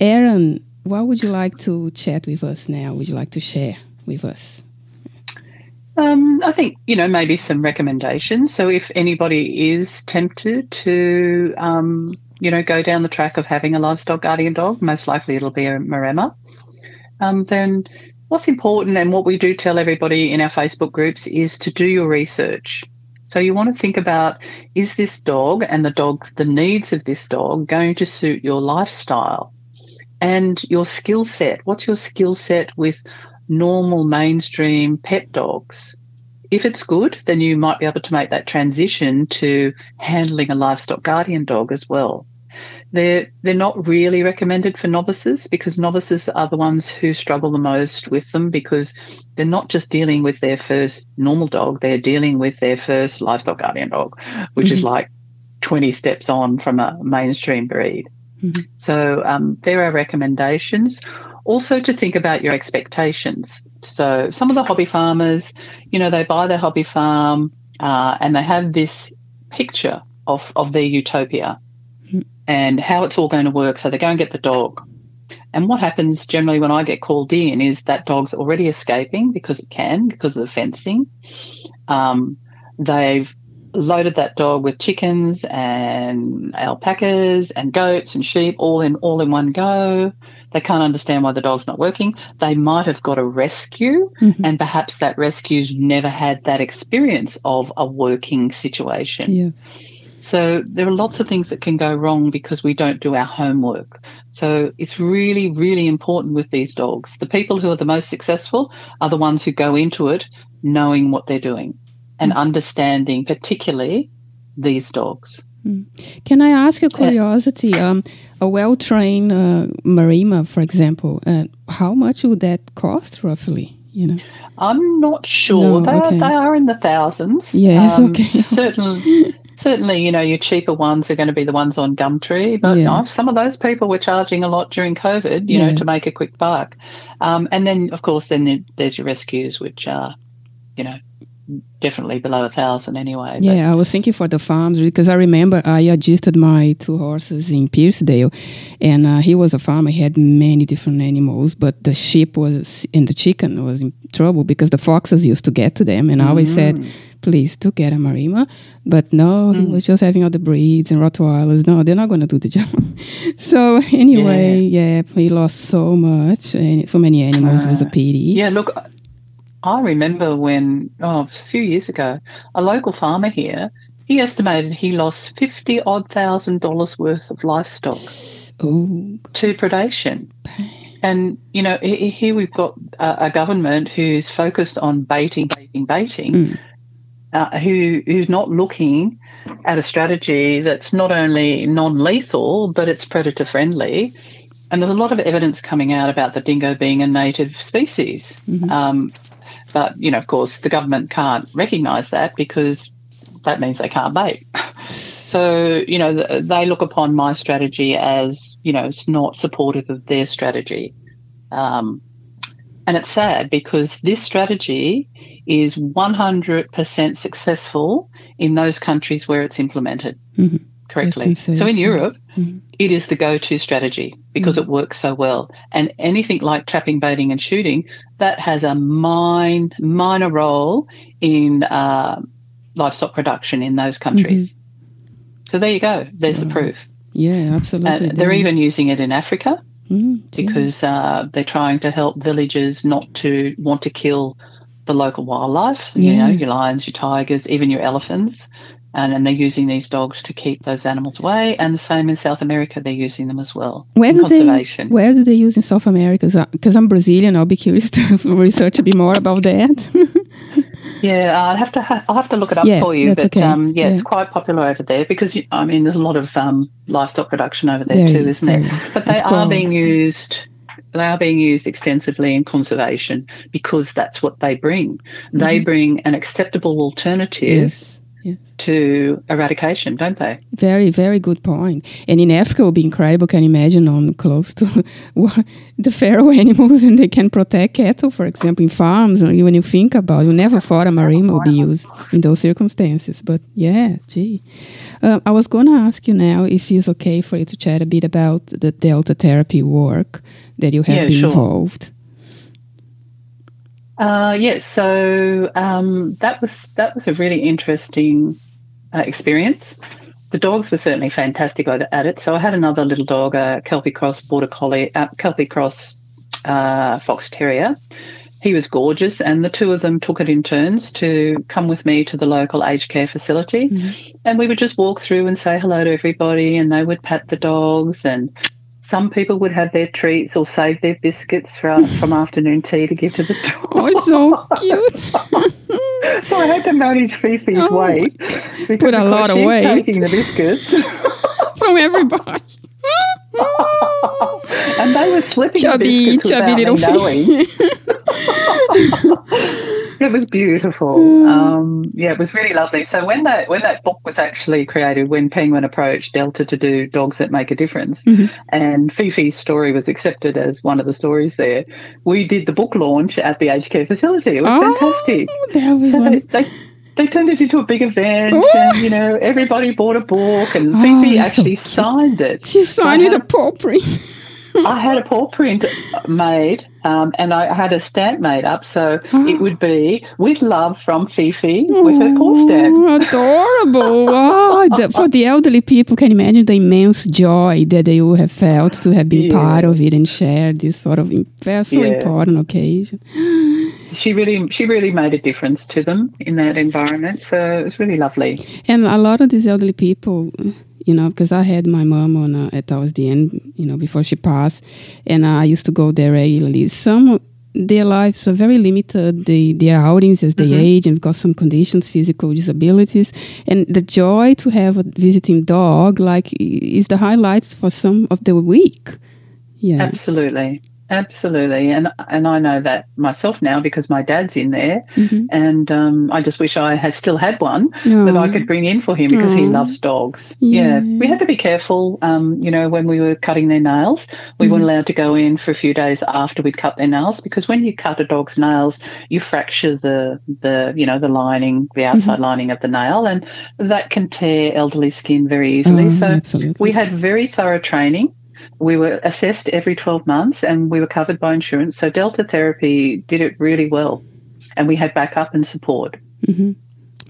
Erin, what would you like to chat with us now? Would you like to share with us? Um, I think, you know, maybe some recommendations. So if anybody is tempted to, um, you know, go down the track of having a livestock guardian dog, most likely it'll be a Maremma, um, then what's important and what we do tell everybody in our Facebook groups is to do your research. So you want to think about is this dog and the dog, the needs of this dog going to suit your lifestyle and your skill set? What's your skill set with normal mainstream pet dogs. If it's good, then you might be able to make that transition to handling a livestock guardian dog as well. They're, they're not really recommended for novices because novices are the ones who struggle the most with them because they're not just dealing with their first normal dog, they're dealing with their first livestock guardian dog, which mm-hmm. is like 20 steps on from a mainstream breed. Mm-hmm. So um, there are recommendations. Also, to think about your expectations. So, some of the hobby farmers, you know, they buy their hobby farm uh, and they have this picture of, of their utopia and how it's all going to work. So they go and get the dog. And what happens generally when I get called in is that dog's already escaping because it can, because of the fencing. Um, they've loaded that dog with chickens and alpacas and goats and sheep all in all in one go. They can't understand why the dog's not working. They might have got a rescue, mm-hmm. and perhaps that rescue's never had that experience of a working situation. Yeah. So there are lots of things that can go wrong because we don't do our homework. So it's really, really important with these dogs. The people who are the most successful are the ones who go into it knowing what they're doing and mm. understanding, particularly these dogs. Mm. Can I ask a curiosity? Um, a well trained uh, Maremma, for example, uh, how much would that cost roughly? You know, I'm not sure. No, they, okay. are, they are in the thousands. Yes, um, okay. Certainly, certainly, you know, your cheaper ones are going to be the ones on Gumtree, but yeah. some of those people were charging a lot during COVID, you yeah. know, to make a quick buck. Um, and then, of course, then there's your rescues, which are, you know, definitely below a thousand anyway. Yeah, I was thinking for the farms because I remember I adjusted my two horses in Pearcedale, and uh, he was a farmer. He had many different animals, but the sheep was and the chicken was in trouble because the foxes used to get to them, and I always said. Mm. Please to get a Maremma, but no, mm. he was just having all the breeds and Rottweilers. No, they're not going to do the job. so anyway, yeah. yeah. he lost so much, and so many animals. Uh, it was a pity. Yeah, look, I remember when, oh, a few years ago, a local farmer here, he estimated he lost 50 odd thousand dollars worth of livestock Ooh. to predation. And, you know, here we've got a, government who's focused on baiting, baiting, baiting, mm. uh, who, who's not looking at a strategy that's not only non lethal, but it's predator friendly. And there's a lot of evidence coming out about the dingo being a native species. Mm-hmm. Um, but, you know, of course, the government can't recognise that because that means they can't bait. so, you know, they look upon my strategy as, you know, it's not supportive of their strategy. Um, and it's sad because this strategy is 100% successful in those countries where it's implemented mm-hmm. correctly. So in Europe, mm-hmm. it is the go to strategy because mm-hmm. it works so well. And anything like trapping, baiting, and shooting, that has a mine, minor role in uh, livestock production in those countries. Mm-hmm. So there you go. There's the proof. Yeah, absolutely. Uh, they're even using it in Africa mm, because uh, they're trying to help villages not to want to kill the local wildlife. Yeah. You know, your lions, your tigers, even your elephants and, and they're using these dogs to keep those animals away. And the same in South America, they're using them as well. Where do they Where do they use in South America? Because I'm Brazilian, I'll be curious to research a bit more about that. yeah, I'll have to ha- I'll have to look it up yeah, for you. But okay. um, yeah, yeah, it's quite popular over there because I mean, there's a lot of um, livestock production over there, there too, is, isn't there? But they are being used they are being used extensively in conservation because that's what they bring. Mm-hmm. They bring an acceptable alternative yes yes. to eradication, don't they? Very, very good point. And in Africa, it would be incredible. Can you imagine on close to the feral animals, and they can protect cattle, for example, in farms. And When you think about, it, you never thought a marine would be used in those circumstances. But yeah, gee, uh, I was going to ask you now if it's okay for you to chat a bit about the delta therapy work that you have yeah, been sure. involved. Uh, yes, yeah, so um, that was that was a really interesting uh, experience. The dogs were certainly fantastic at it. So I had another little dog, a Kelpie Cross Border Collie, uh, Kelpie Cross uh, Fox Terrier. He was gorgeous, and the two of them took it in turns to come with me to the local aged care facility, mm-hmm. and we would just walk through and say hello to everybody, and they would pat the dogs and some people would have their treats or save their biscuits from, from afternoon tea to give to the dog. Oh, so cute. so I had to manage Fifi's oh, weight. Because Put a lot of weight. taking the biscuits. from everybody. and they were slipping chubby, chubby little feet. It was beautiful. Mm. Um, yeah, it was really lovely. So when that when that book was actually created, when Penguin approached Delta to do Dogs That Make a Difference, mm-hmm. and Fifi's story was accepted as one of the stories there, we did the book launch at the aged care facility. It was oh, fantastic. That was so they, they, they turned it into a big event, Ooh. and you know everybody bought a book, and Oh, Fifi so actually cute. signed it. She signed I with a paw print. I had a paw print made, um, and I had a stamp made up, so it would be with love from Fifi with her paw stamp. Adorable. Oh, the, for the elderly people, can you imagine the immense joy that they would have felt to have been Yeah. part of it and share this sort of so Yeah. important occasion. She really, she really made a difference to them in that environment. So it was really lovely. And a lot of these elderly people, you know, because I had my mom on uh, at towards the end, you know, before she passed, and I used to go there regularly. Some their lives are very limited. They their outings as they age and got some conditions, physical disabilities, and the joy to have a visiting dog like is the highlights for some of the week. Yeah. Absolutely. Absolutely, and and I know that myself now because my dad's in there, Mhm. and um, I just wish I had still had one that I could bring in for him because he loves dogs. Yeah. Yeah. we had to be careful. Um, you know, when we were cutting their nails, we weren't allowed to go in for a few days after we'd cut their nails because when you cut a dog's nails, you fracture the the you know the lining, the outside lining of the nail, and that can tear elderly skin very easily. Oh, so absolutely. we had very thorough training. We were assessed every 12 months and we were covered by insurance. So Delta Therapy did it really well. And we had backup and support. hmm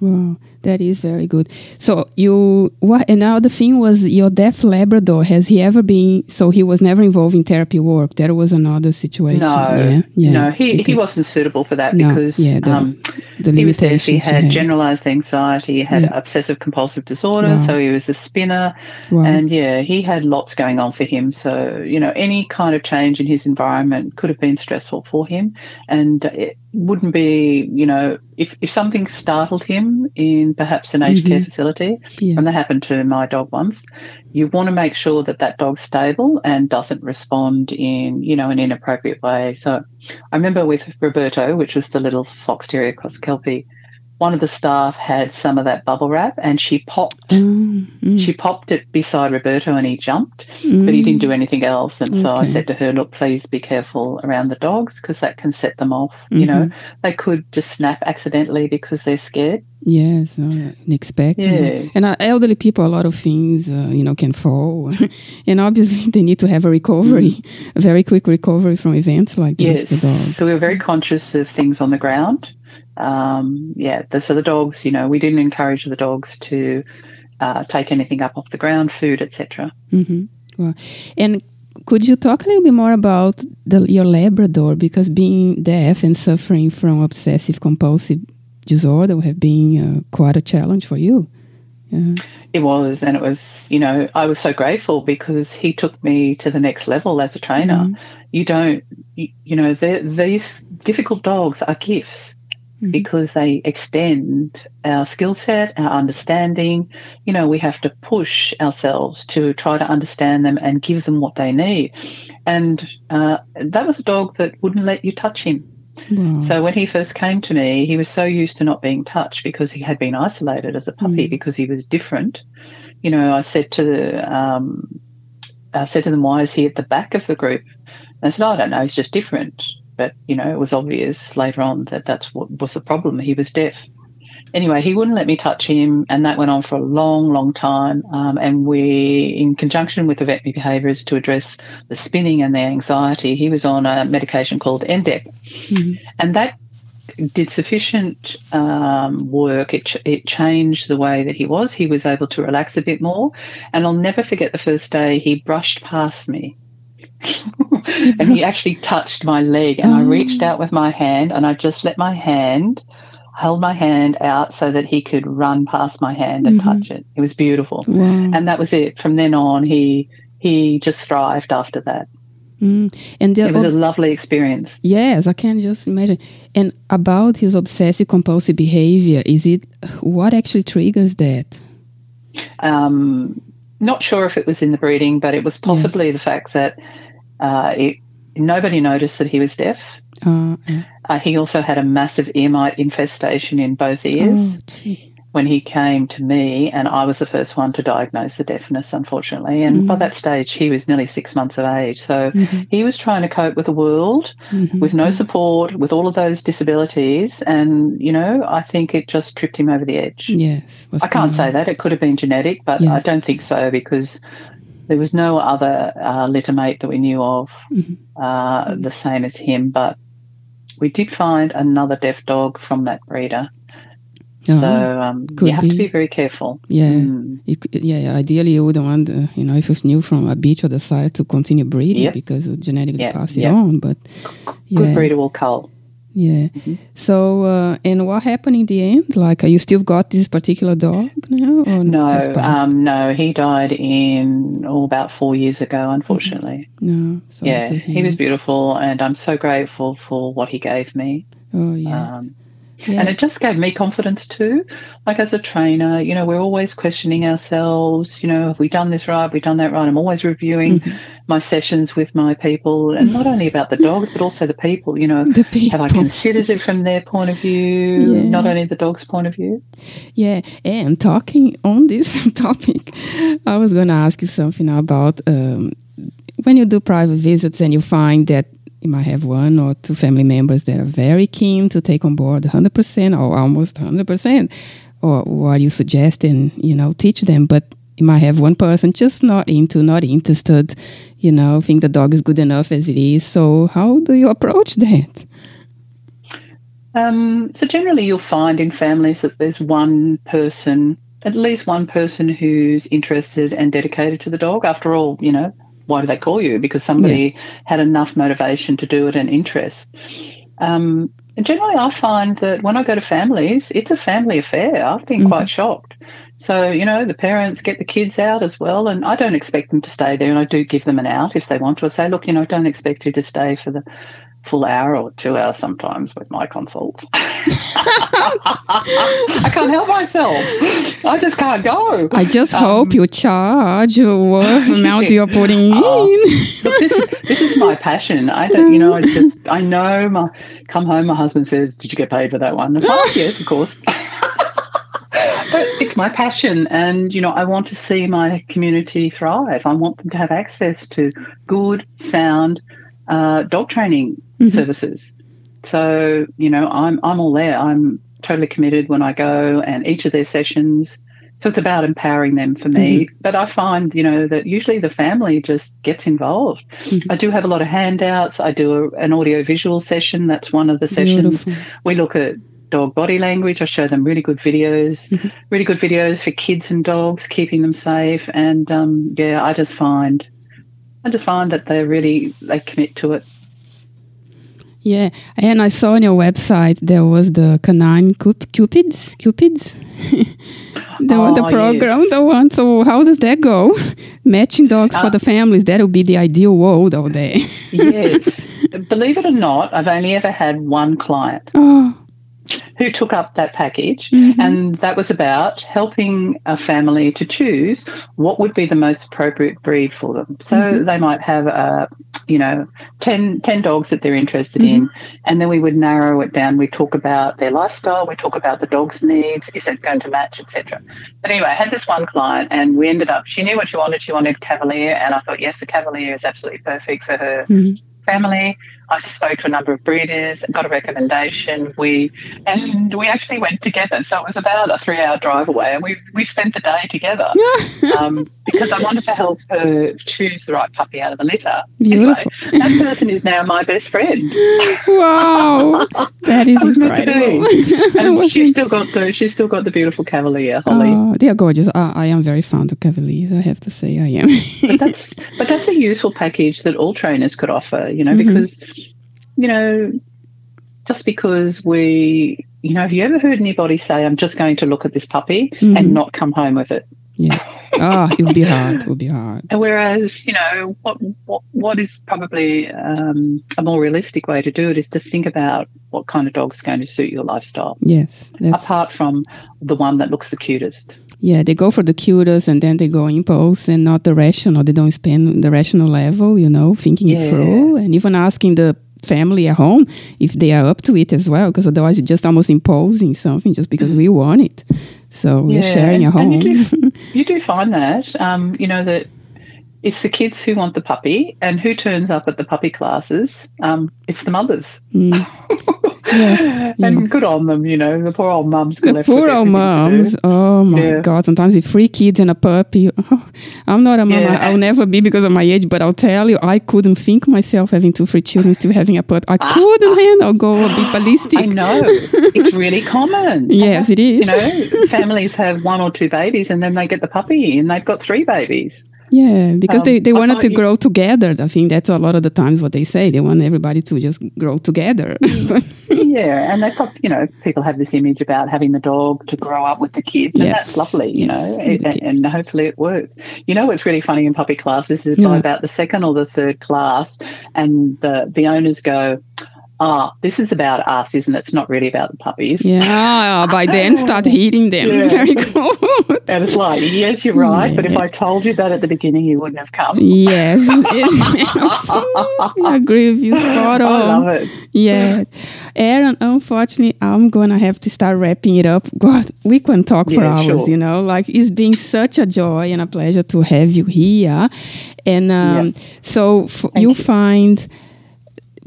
Wow, that is very good. So you what? Another thing was your deaf Labrador. Has he ever been? So he was never involved in therapy work. That was another situation. No, yeah, yeah. no, he, he wasn't suitable for that No, because yeah, the- um, the he was deaf. He had generalized anxiety, he had Yeah. obsessive compulsive disorder, Wow. so he was a spinner. Wow. And yeah, he had lots going on for him. So, you know, any kind of change in his environment could have been stressful for him. And it wouldn't be, you know, if, if something startled him in perhaps an aged care mm-hmm. facility, Yeah. and that happened to my dog once, you want to make sure that that dog's stable and doesn't respond in, you know, an inappropriate way. So I remember with Roberto, which was the little fox terrier cross kelpie, one of the staff had some of that bubble wrap and she popped Um, mm, she popped it beside Roberto and he jumped, but he didn't do anything else. And so I said to her, look, please be careful around the dogs because that can set them off. You know, they could just snap accidentally because they're scared. Yes, uh, unexpected. Yeah. And uh, elderly people, a lot of things, uh, you know, can fall, and obviously they need to have a recovery, a very quick recovery from events like this. Yes. The dogs. So we were very conscious of things on the ground. Um, yeah, the, so the dogs, you know, we didn't encourage the dogs to uh, take anything up off the ground, food, etc. hmm Wow. And could you talk a little bit more about the, your Labrador? Because being deaf and suffering from obsessive compulsive disorder have been uh, quite a challenge for you. Yeah. It was, and it was, you know, I was so grateful because he took me to the next level as a trainer. You don't, you, you know, these difficult dogs are gifts because they extend our skill set, our understanding. You know, we have to push ourselves to try to understand them and give them what they need. And uh, that was a dog that wouldn't let you touch him. Wow. So when he first came to me, he was so used to not being touched because he had been isolated as a puppy because he was different. You know, I said to the, um, I said to them, "Why is he at the back of the group?" And they said, "I don't know. He's just different." But you know, it was obvious later on that that's what was the problem. He was deaf. Anyway, he wouldn't let me touch him, and that went on for a long, long time. Um, and we, in conjunction with the veterinary behaviourist to address the spinning and the anxiety, he was on a medication called Endep, and that did sufficient um, work. It, ch- it changed the way that he was. He was able to relax a bit more. And I'll never forget the first day he brushed past me. and he actually touched my leg. And I reached out with my hand and I just let my hand, held my hand out so that he could run past my hand and touch it. It was beautiful. wow. And that was it. From then on, he he just thrived after that. Mm. And the, It was a lovely experience. Yes, I can just imagine. And about his obsessive compulsive behavior, is it what actually triggers that? Um, not sure if it was in the breeding, but it was possibly the fact that uh, it, nobody noticed that he was deaf. Uh, uh, Uh, he also had a massive ear mite infestation in both ears. oh, when he came to me, and I was the first one to diagnose the deafness, unfortunately. And by that stage, he was nearly six months of age. So he was trying to cope with the world with no support, with all of those disabilities. And, you know, I think it just tripped him over the edge. Yes. I can't say that. It could have been genetic, but Yes. I don't think so because there was no other uh, litter mate that we knew of Mm-hmm. uh, the same as him. But we did find another deaf dog from that breeder. Oh, So um, you have to be. be very careful. yeah. Mm. You yeah, ideally you wouldn't want, uh, you know, if it's new from a beach or the side to continue breeding Yep. because you genetically Yeah, pass it yeah. on. But Good yeah, breeder will cull. Yeah. So, uh, and what happened in the end? Like, you still got this particular dog now? No, um, no, he died in oh, about four years ago, unfortunately. no. Yeah, he was beautiful, and I'm so grateful for what he gave me. Oh, yeah. Um, yeah. And it just gave me confidence too. Like as a trainer, you know, we're always questioning ourselves, you know, have we done this right? Have we done that right? I'm always reviewing Mm-hmm. my sessions with my people and not only about the dogs, but also the people, you know, The have I considered it from their point of view, Yeah. not only the dog's point of view? Yeah, and talking on this topic, I was going to ask you something about um, when you do private visits and you find that you might have one or two family members that are very keen to take on board 100% or almost 100%, or what you suggest and, you know, teach them, but you might have one person just not into, not interested, you know, think the dog is good enough as it is. So, how do you approach that? Um, so generally, you'll find in families that there's one person, at least one person who's interested and dedicated to the dog. After all, you know, why do they call you? Because somebody had enough motivation to do it and interest. Um, and generally, I find that when I go to families, it's a family affair. I've been quite shocked. So, you know, the parents get the kids out as well, and I don't expect them to stay there. And I do give them an out if they want to. I say, look, you know, I don't expect you to stay for the full hour or two hours sometimes with my consults. I can't help myself. I just can't go. I just Um, hope you charge what amount you're putting Oh. in. Look, this is, this is my passion. I don't, you know, I just, I know my, come home, my husband says, did you get paid for that one? Like, "Oh, yes, of course. but it's my passion. And, you know, I want to see my community thrive. I want them to have access to good, sound uh, dog training Mm-hmm. services. So, you know, I'm, I'm all there. I'm totally committed when I go and each of their sessions. So it's about empowering them for me. Mm-hmm. But I find, you know, that usually the family just gets involved. Mm-hmm. I do have a lot of handouts. I do a, an audio visual session. That's one of the sessions. Beautiful. We look at dog body language. I show them really good videos, really good videos for kids and dogs, keeping them safe. And um, yeah, I just find, I just find that they really they commit to it. Yeah, and I saw on your website there was the canine cup- cupids, cupids, the one, the Oh, program, the one. So how does that go? Matching dogs for Uh, the families. That would be the ideal world out there. yes. Believe it or not, I've only ever had one client oh, who took up that package, Mm-hmm. and that was about helping a family to choose what would be the most appropriate breed for them. So Mm-hmm. they might have a you know 10, 10 dogs that they're interested in Mm-hmm. and then we would narrow it down we talk about their lifestyle we talk about the dog's needs is it going to match etc but anyway i had this one client and we ended up she knew what she wanted she wanted cavalier and i thought yes the cavalier is absolutely perfect for her Mhm. family I spoke to a number of breeders, got a recommendation. We and we actually went together. So it was about a three-hour drive away, and we we spent the day together um, because I wanted to help her choose the right puppy out of the litter. Anyway, that person is now my best friend. wow, that is That was meant to be. incredible. And she's still got the she's still got the beautiful Cavalier Holly. Oh, they are gorgeous. I, I am very fond of Cavaliers. I have to say, I am. but that's but that's a useful package that all trainers could offer, you know, Mhm. because you know, just because we you know, have you ever heard anybody say, I'm just going to look at this puppy Mhm. and not come home with it? yeah. Oh, it would be hard. It would be hard. Whereas, you know, what what what is probably um, a more realistic way to do it is to think about what kind of dog's going to suit your lifestyle, Yes. Apart from the one that looks the cutest. Yeah, they go for the cutest and then they go impulse and not the rational. They don't spend the rational level, you know, thinking it through and even asking the family at home if they are up to it as well, because otherwise you're just almost imposing something just because we want it. So we're sharing a home. You, do, you do find that, um, you know, that it's the kids who want the puppy, and who turns up at the puppy classes? Um, it's the mothers. Mm. Yeah, and yes. good on them, you know. The poor old mums. The poor old mums. Oh my Yeah. God! Sometimes with three kids and a puppy. Oh, I'm not a mom. Yeah. I'll never be because of my age. But I'll tell you, I couldn't think myself having two, three children, still having a puppy. I couldn't handle. Go a bit ballistic. Ah. I know it's really common. Yes, it is. You know, families have one or two babies, and then they get the puppy, and they've got three babies. Yeah, because Um, they, they wanted to grow together. I think that's a lot of the times what they say. They want everybody to just grow together. Yeah, and they've you know people have this image about having the dog to grow up with the kids, and Yes, that's lovely, you yes, know, the and, and hopefully it works. You know, what's really funny in puppy classes is Yeah. by about the second or the third class, and the the owners go, "Ah, this is about us, isn't it? It's not really about the puppies." yeah, by then start hitting them. Yeah. Very cool. And it's like, yes, you're right, but if I told you that at the beginning, you wouldn't have come. yes, absolutely. I agree with you. Spot I love it. Yeah. Erin, unfortunately, I'm going to have to start wrapping it up. God, we can talk for Yeah, hours, sure. you know. Like, it's been such a joy and a pleasure to have you here. And um, so f- you, you. find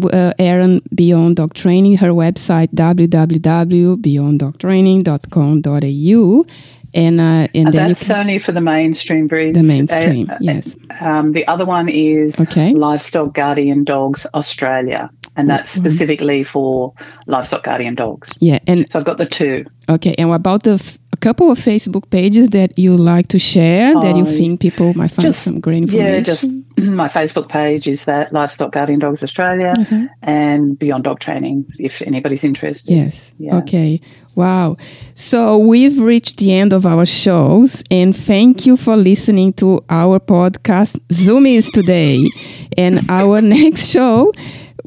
uh, Erin Beyond Dog Training, her website, www.beyonddogtraining.com.au. And, uh, and And that's can. only for the mainstream breeds. The mainstream, Uh, yes. Um, the other one is Okay. Livestock Guardian Dogs Australia, and that's Mm-hmm. specifically for livestock guardian dogs. Yeah. And So I've got the two. Okay, and what about the f- a couple of Facebook pages that you like to share that you Oh, think people might find just- some great information? Yeah, just my Facebook page is that Livestock Guardian Dogs Australia Mm-hmm. and Beyond Dog Training, if anybody's interested. Yes. Yeah. Okay. Wow. So we've reached the end of our shows, and thank you for listening to our podcast Zoomies today. and our next show,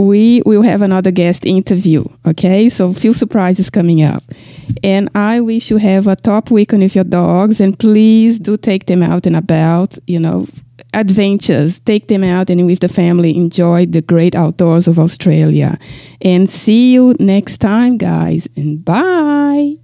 we will have another guest interview. Okay, so a few surprises coming up. And I wish you have a top weekend with your dogs, and please do take them out and about. You know, adventures. Take them out and with the family enjoy the great outdoors of Australia. And see you next time, guys. And bye.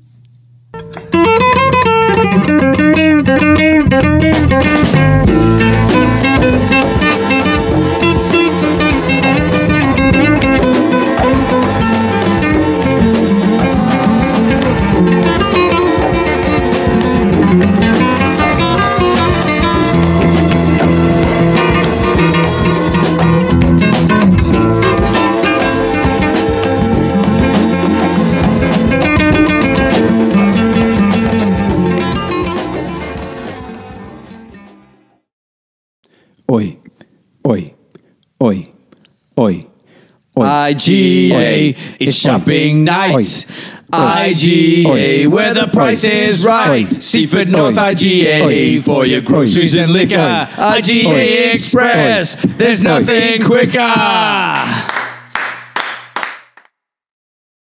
Oi, oi, oi, oi. Oi. IGA, it's shopping nights. IGA, where the price is right. Seaford North IGA for your groceries and liquor. IGA Express, there's nothing quicker.